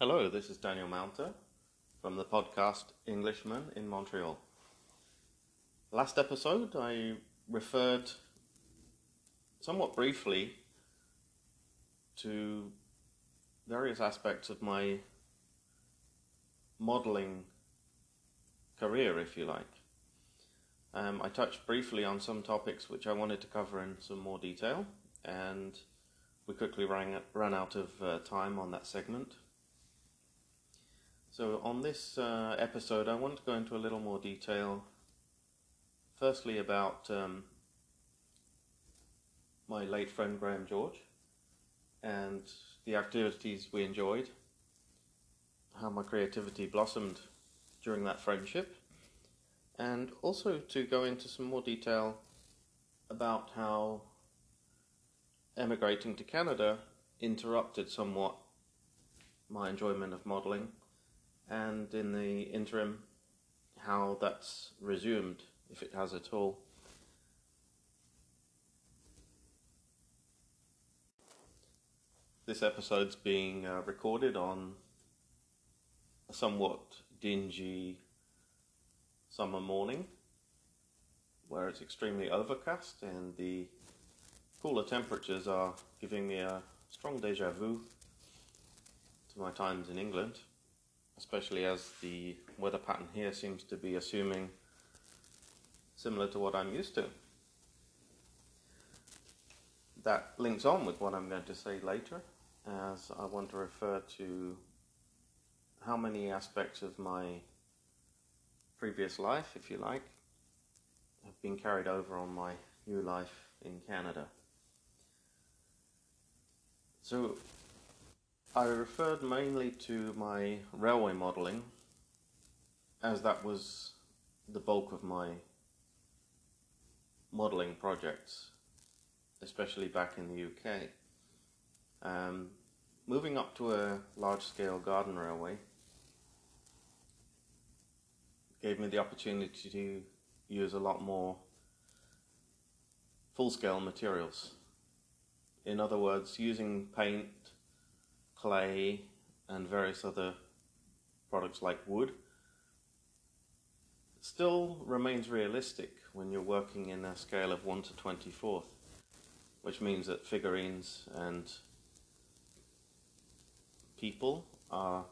Hello, this is Daniel Mounter from the podcast Englishman in Montreal. Last episode, I referred somewhat briefly to various aspects of my modeling career, if you like. Um, I touched briefly on some topics which I wanted to cover in some more detail, and we quickly ran, ran out of uh, time on that segment. So, on this uh, episode, I want to go into a little more detail. Firstly, about um, my late friend Graham George and the activities we enjoyed, how my creativity blossomed during that friendship, and also to go into some more detail about how emigrating to Canada interrupted somewhat my enjoyment of modeling and in the interim, how that's resumed, if it has at all. This episode's being uh, recorded on a somewhat dingy summer morning where it's extremely overcast and the cooler temperatures are giving me a strong deja vu to my times in England especially as the weather pattern here seems to be assuming similar to what I'm used to. That links on with what I'm going to say later, as I want to refer to how many aspects of my previous life, if you like, have been carried over on my new life in Canada. So, I referred mainly to my railway modelling, as that was the bulk of my modelling projects, especially back in the UK. Um, moving up to a large scale garden railway gave me the opportunity to use a lot more full scale materials. In other words, using paint clay, and various other products like wood still remains realistic when you're working in a scale of 1 to 24th, which means that figurines and people are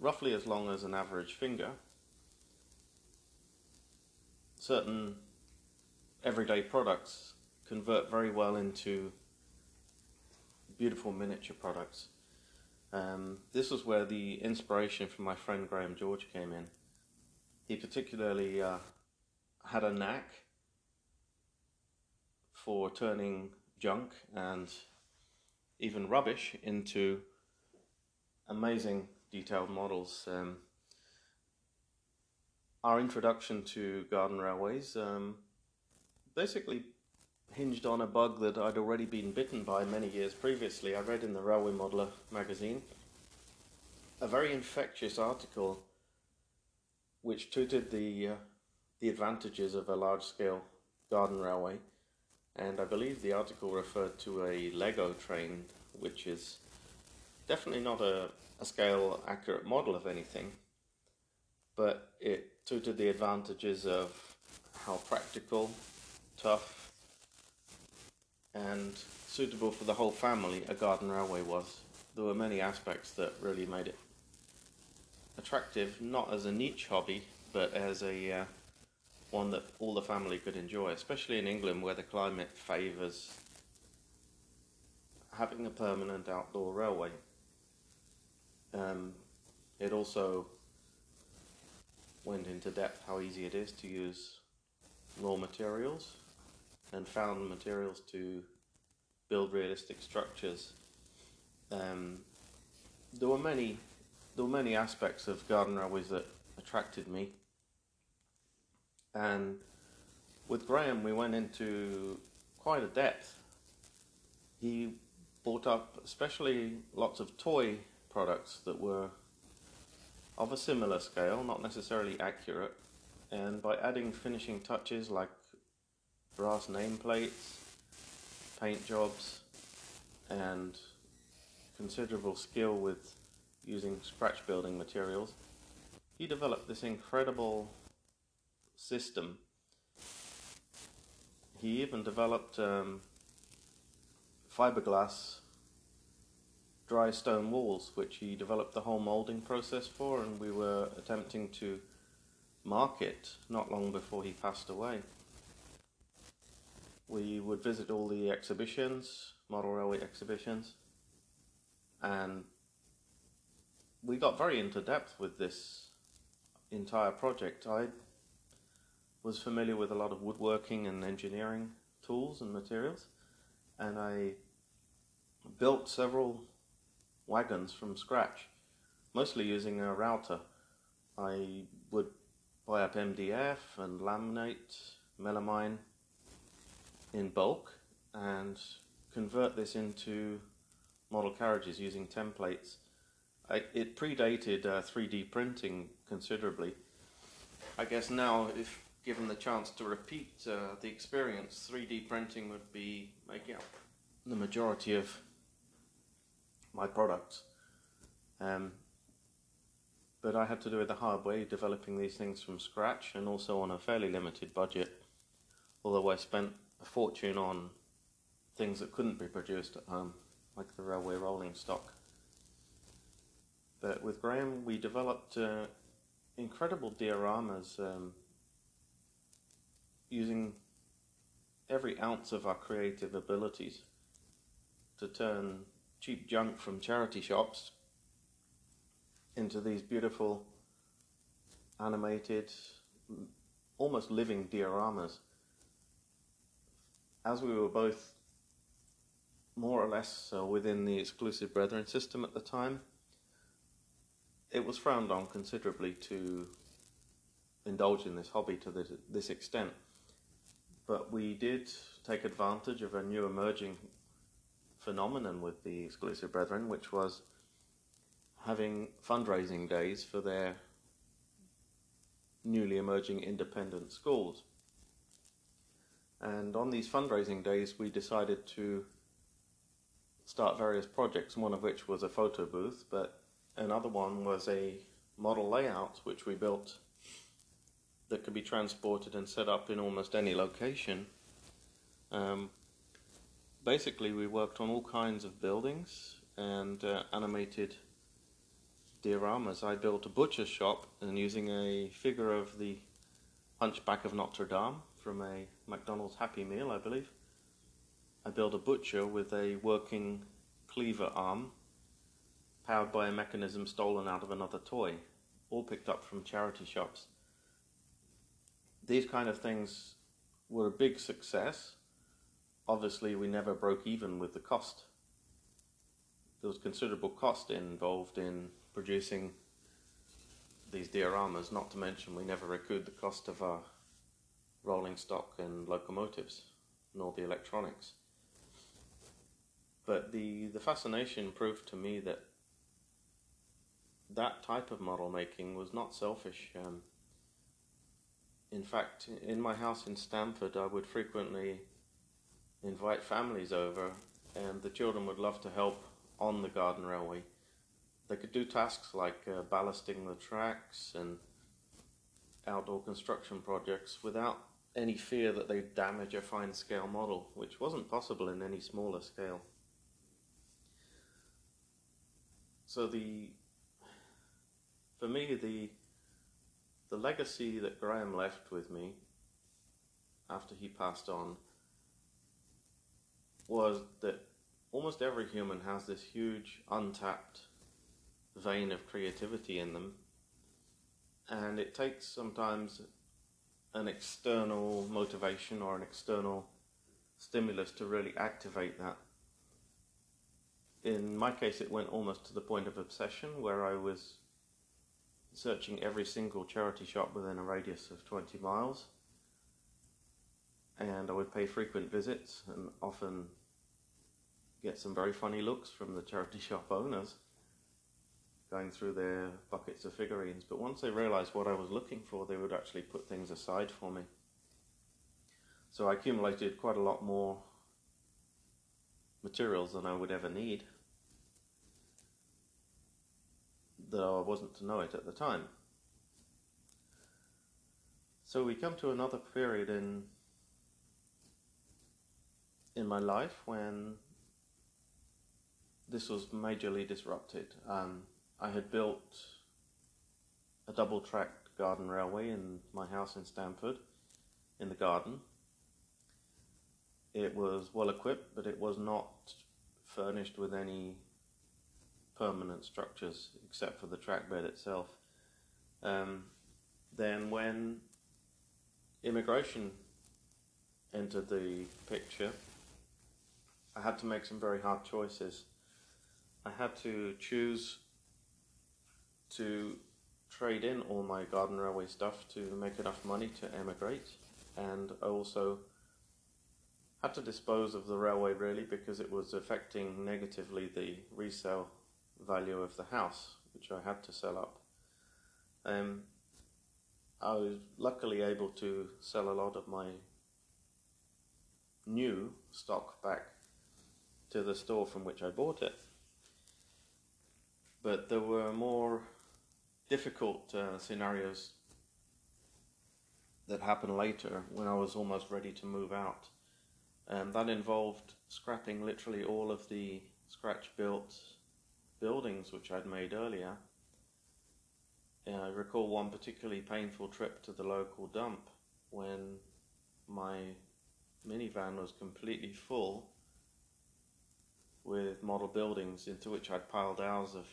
roughly as long as an average finger. Certain everyday products convert very well into beautiful miniature products. Um, this was where the inspiration from my friend Graham George came in. He particularly uh, had a knack for turning junk and even rubbish into amazing detailed models. Um, our introduction to garden railways um, basically hinged on a bug that I'd already been bitten by many years previously. I read in the Railway Modeller magazine a very infectious article which touted the uh, the advantages of a large scale garden railway and I believe the article referred to a Lego train which is definitely not a, a scale accurate model of anything but it touted the advantages of how practical, tough and suitable for the whole family a garden railway was. There were many aspects that really made it attractive, not as a niche hobby, but as a uh, one that all the family could enjoy, especially in England where the climate favours having a permanent outdoor railway. Um, it also went into depth how easy it is to use raw materials and found materials to build realistic structures. Um, there were many there were many aspects of garden railways that attracted me, and with Graham we went into quite a depth. He bought up especially lots of toy products that were of a similar scale, not necessarily accurate, and by adding finishing touches like brass nameplates, paint jobs, and considerable skill with using scratch building materials. He developed this incredible system. He even developed um, fiberglass dry stone walls, which he developed the whole molding process for, and we were attempting to market not long before he passed away. We would visit all the exhibitions, model railway exhibitions, and we got very into depth with this entire project. I was familiar with a lot of woodworking and engineering tools and materials, and I built several wagons from scratch, mostly using a router. I would buy up MDF and laminate melamine in bulk and convert this into model carriages using templates. I, it predated uh, 3D printing considerably. I guess now, if given the chance to repeat uh, the experience, 3D printing would be making up the majority of my products. Um, but I had to do it the hard way, developing these things from scratch and also on a fairly limited budget. Although I spent a fortune on things that couldn't be produced at home, like the railway rolling stock. But with Graham, we developed uh, incredible dioramas um, using every ounce of our creative abilities to turn cheap junk from charity shops into these beautiful animated, almost living dioramas. As we were both more or less uh, within the exclusive brethren system at the time, it was frowned on considerably to indulge in this hobby to this, this extent. But we did take advantage of a new emerging phenomenon with the Exclusive Brethren, which was having fundraising days for their newly emerging independent schools. And on these fundraising days, we decided to start various projects, one of which was a photo booth, but another one was a model layout which we built that could be transported and set up in almost any location. Um, basically we worked on all kinds of buildings and uh, animated dioramas. I built a butcher's shop and using a figure of the Hunchback of Notre Dame from a McDonald's Happy Meal, I believe. I built a butcher with a working cleaver arm powered by a mechanism stolen out of another toy, all picked up from charity shops. These kind of things were a big success obviously we never broke even with the cost. There was considerable cost involved in producing these dioramas, not to mention we never recouped the cost of our rolling stock and locomotives, nor the electronics. But the, the fascination proved to me that that type of model making was not selfish. Um, in fact, in my house in Stamford, I would frequently invite families over, and the children would love to help on the garden railway. They could do tasks like uh, ballasting the tracks and outdoor construction projects without any fear that they'd damage a fine scale model, which wasn't possible in any smaller scale. So the, for me, the, the legacy that Graham left with me after he passed on was that almost every human has this huge untapped vein of creativity in them, and it takes sometimes an external motivation or an external stimulus to really activate that. In my case, it went almost to the point of obsession where I was searching every single charity shop within a radius of 20 miles and I would pay frequent visits and often get some very funny looks from the charity shop owners going through their buckets of figurines. But once they realized what I was looking for, they would actually put things aside for me. So I accumulated quite a lot more materials than I would ever need. though I wasn't to know it at the time. So we come to another period in in my life when this was majorly disrupted. Um, I had built a double tracked garden railway in my house in Stamford in the garden. It was well equipped, but it was not furnished with any permanent structures except for the track bed itself. Um, then, when immigration entered the picture, I had to make some very hard choices. I had to choose to trade in all my garden railway stuff to make enough money to emigrate, and I also had to dispose of the railway really because it was affecting negatively the resale value of the house, which I had to sell up. Um, I was luckily able to sell a lot of my new stock back to the store from which I bought it. But there were more difficult uh, scenarios that happened later when I was almost ready to move out. And that involved scrapping literally all of the scratch built buildings which I'd made earlier. And I recall one particularly painful trip to the local dump when my minivan was completely full with model buildings into which I'd piled hours of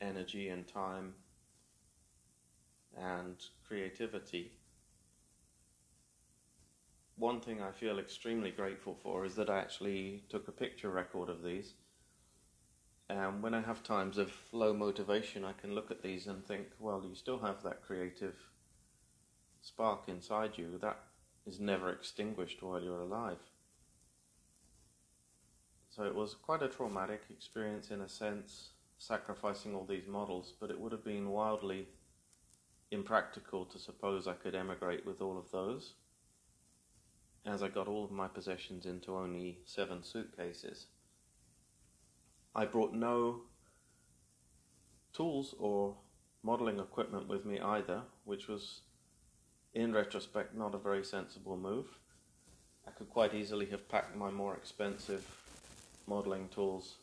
energy and time and creativity. One thing I feel extremely grateful for is that I actually took a picture record of these. And when I have times of low motivation, I can look at these and think, well, you still have that creative spark inside you. That is never extinguished while you're alive. So it was quite a traumatic experience in a sense, sacrificing all these models, but it would have been wildly impractical to suppose I could emigrate with all of those, as I got all of my possessions into only seven suitcases. I brought no tools or modeling equipment with me either, which was, in retrospect, not a very sensible move. I could quite easily have packed my more expensive modeling tools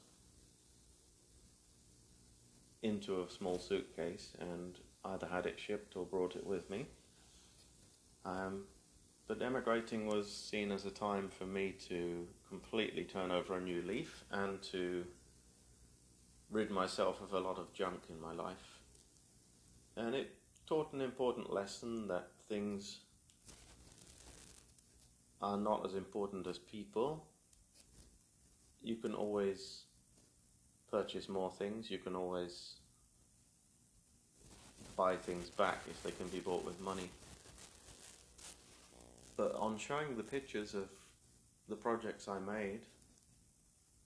into a small suitcase and either had it shipped or brought it with me. Um, but emigrating was seen as a time for me to completely turn over a new leaf and to rid myself of a lot of junk in my life. And it taught an important lesson that things are not as important as people you can always purchase more things. You can always buy things back if they can be bought with money. But on showing the pictures of the projects I made,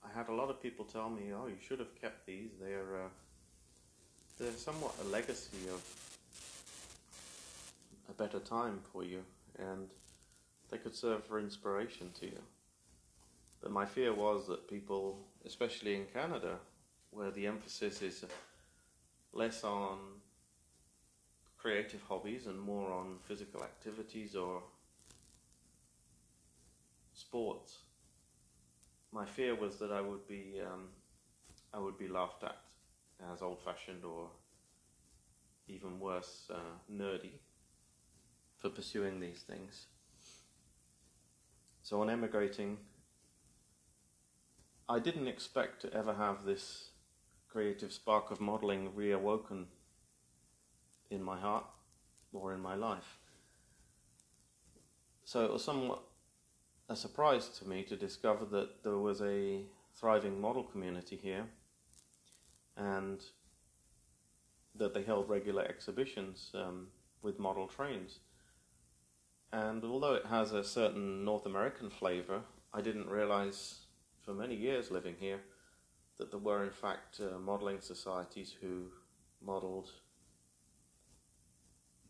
I had a lot of people tell me, "Oh, you should have kept these. They're uh, they're somewhat a legacy of a better time for you, and they could serve for inspiration to you." But my fear was that people, especially in Canada, where the emphasis is less on creative hobbies and more on physical activities or sports, my fear was that I would be um, I would be laughed at as old-fashioned or even worse, uh, nerdy for pursuing these things. So on emigrating, I didn't expect to ever have this creative spark of modeling reawoken in my heart or in my life. So it was somewhat a surprise to me to discover that there was a thriving model community here and that they held regular exhibitions um, with model trains. And although it has a certain North American flavor, I didn't realize for many years living here that there were in fact uh, modelling societies who modelled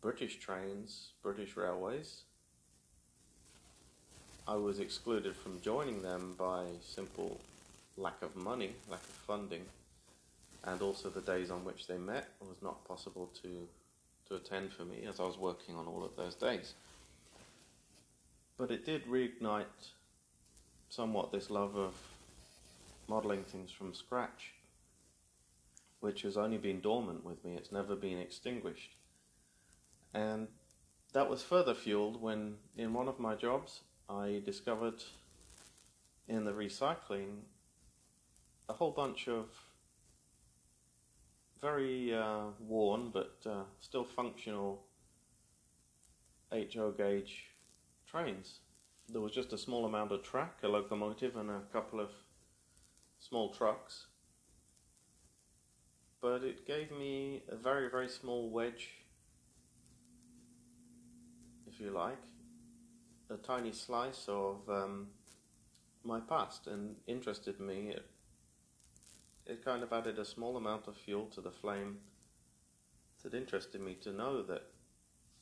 British trains, British railways. I was excluded from joining them by simple lack of money, lack of funding, and also the days on which they met was not possible to to attend for me as I was working on all of those days. But it did reignite somewhat this love of modeling things from scratch, which has only been dormant with me, it's never been extinguished. And that was further fueled when, in one of my jobs, I discovered in the recycling a whole bunch of very uh, worn but uh, still functional HO gauge trains. There was just a small amount of track, a locomotive, and a couple of small trucks. But it gave me a very, very small wedge, if you like, a tiny slice of um, my past and interested me. It, it kind of added a small amount of fuel to the flame that interested me to know that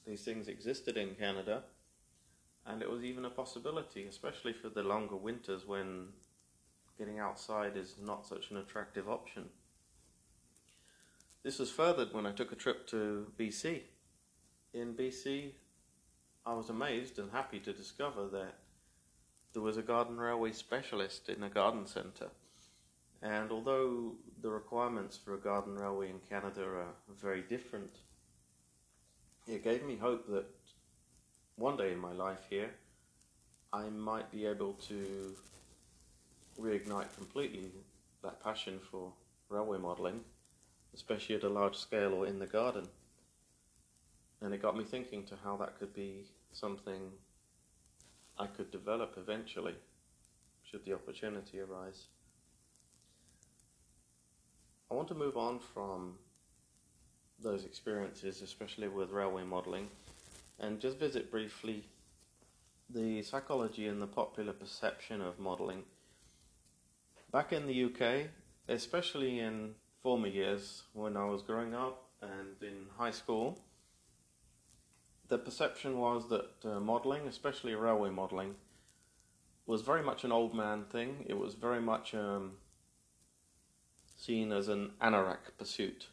these things existed in Canada and it was even a possibility, especially for the longer winters when getting outside is not such an attractive option. This was furthered when I took a trip to BC. In BC, I was amazed and happy to discover that there was a garden railway specialist in a garden centre. And although the requirements for a garden railway in Canada are very different, it gave me hope that one day in my life here, I might be able to reignite completely that passion for railway modelling, especially at a large scale or in the garden. And it got me thinking to how that could be something I could develop eventually, should the opportunity arise. I want to move on from those experiences, especially with railway modelling, and just visit briefly the psychology and the popular perception of modelling. Back in the UK, especially in former years when I was growing up and in high school, the perception was that uh, modelling, especially railway modelling, was very much an old man thing. It was very much um, seen as an anorak pursuit.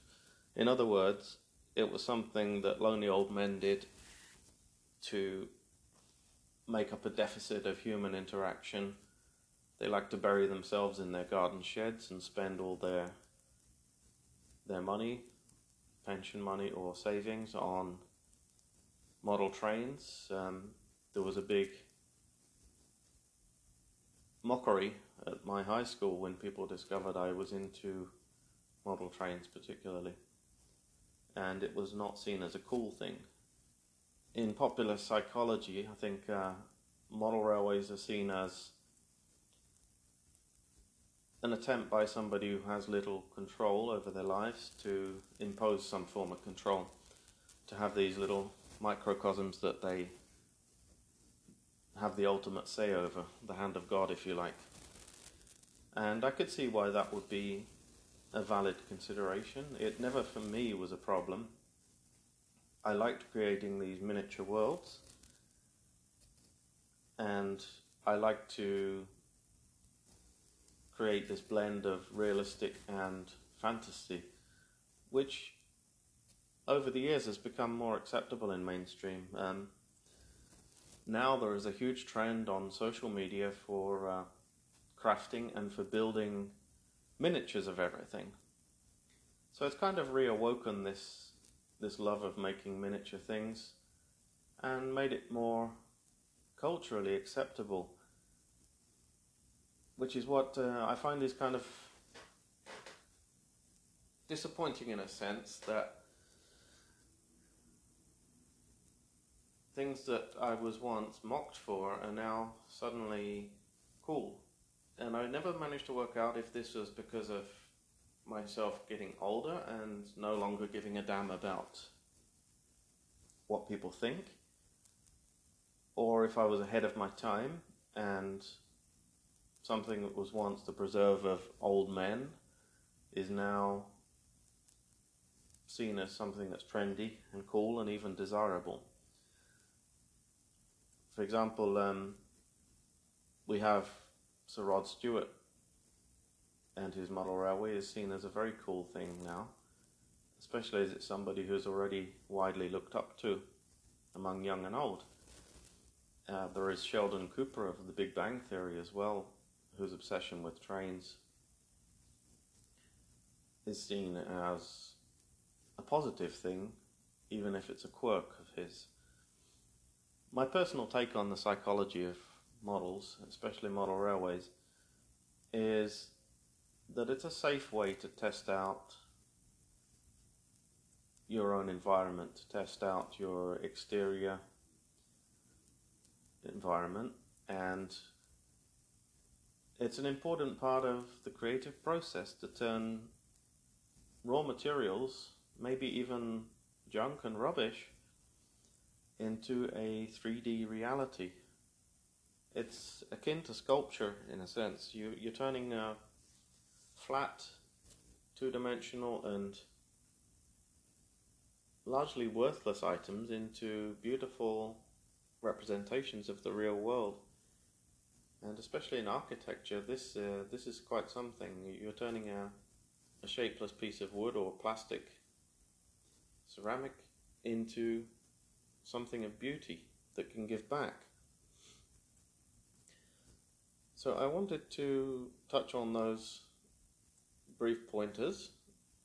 In other words, it was something that lonely old men did to make up a deficit of human interaction. They like to bury themselves in their garden sheds and spend all their their money, pension money or savings on model trains. Um, there was a big mockery at my high school when people discovered I was into model trains particularly and it was not seen as a cool thing in popular psychology, I think uh, model railways are seen as an attempt by somebody who has little control over their lives to impose some form of control, to have these little microcosms that they have the ultimate say over, the hand of God, if you like. And I could see why that would be a valid consideration. It never, for me, was a problem I liked creating these miniature worlds, and I like to create this blend of realistic and fantasy, which over the years has become more acceptable in mainstream. Um, now there is a huge trend on social media for uh, crafting and for building miniatures of everything. So it's kind of reawoken this this love of making miniature things and made it more culturally acceptable, which is what uh, I find is kind of disappointing in a sense that things that I was once mocked for are now suddenly cool. And I never managed to work out if this was because of myself getting older and no longer giving a damn about what people think, or if I was ahead of my time and something that was once the preserve of old men is now seen as something that's trendy and cool and even desirable. For example, um, we have Sir Rod Stewart and his model railway is seen as a very cool thing now, especially as it's somebody who's already widely looked up to among young and old. Uh, there is Sheldon Cooper of the Big Bang Theory as well, whose obsession with trains is seen as a positive thing, even if it's a quirk of his. My personal take on the psychology of models, especially model railways, is that it's a safe way to test out your own environment, to test out your exterior environment, and it's an important part of the creative process to turn raw materials, maybe even junk and rubbish, into a 3D reality. It's akin to sculpture in a sense. You, you're turning a flat, two dimensional, and largely worthless items into beautiful representations of the real world. And especially in architecture, this uh, this is quite something. You're turning a, a shapeless piece of wood or plastic, ceramic, into something of beauty that can give back. So I wanted to touch on those brief pointers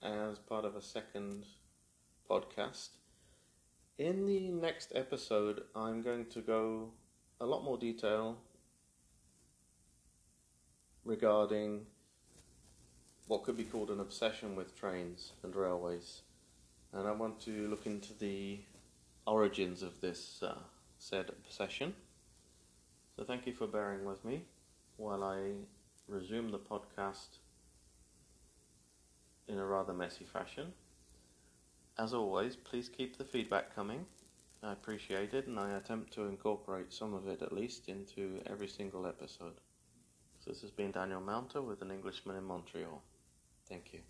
as part of a second podcast. In the next episode, I'm going to go a lot more detail regarding what could be called an obsession with trains and railways. And I want to look into the origins of this uh, said obsession. So thank you for bearing with me while I resume the podcast in a rather messy fashion. As always, please keep the feedback coming. I appreciate it and I attempt to incorporate some of it at least into every single episode. So this has been Daniel Mounter with an Englishman in Montreal. Thank you.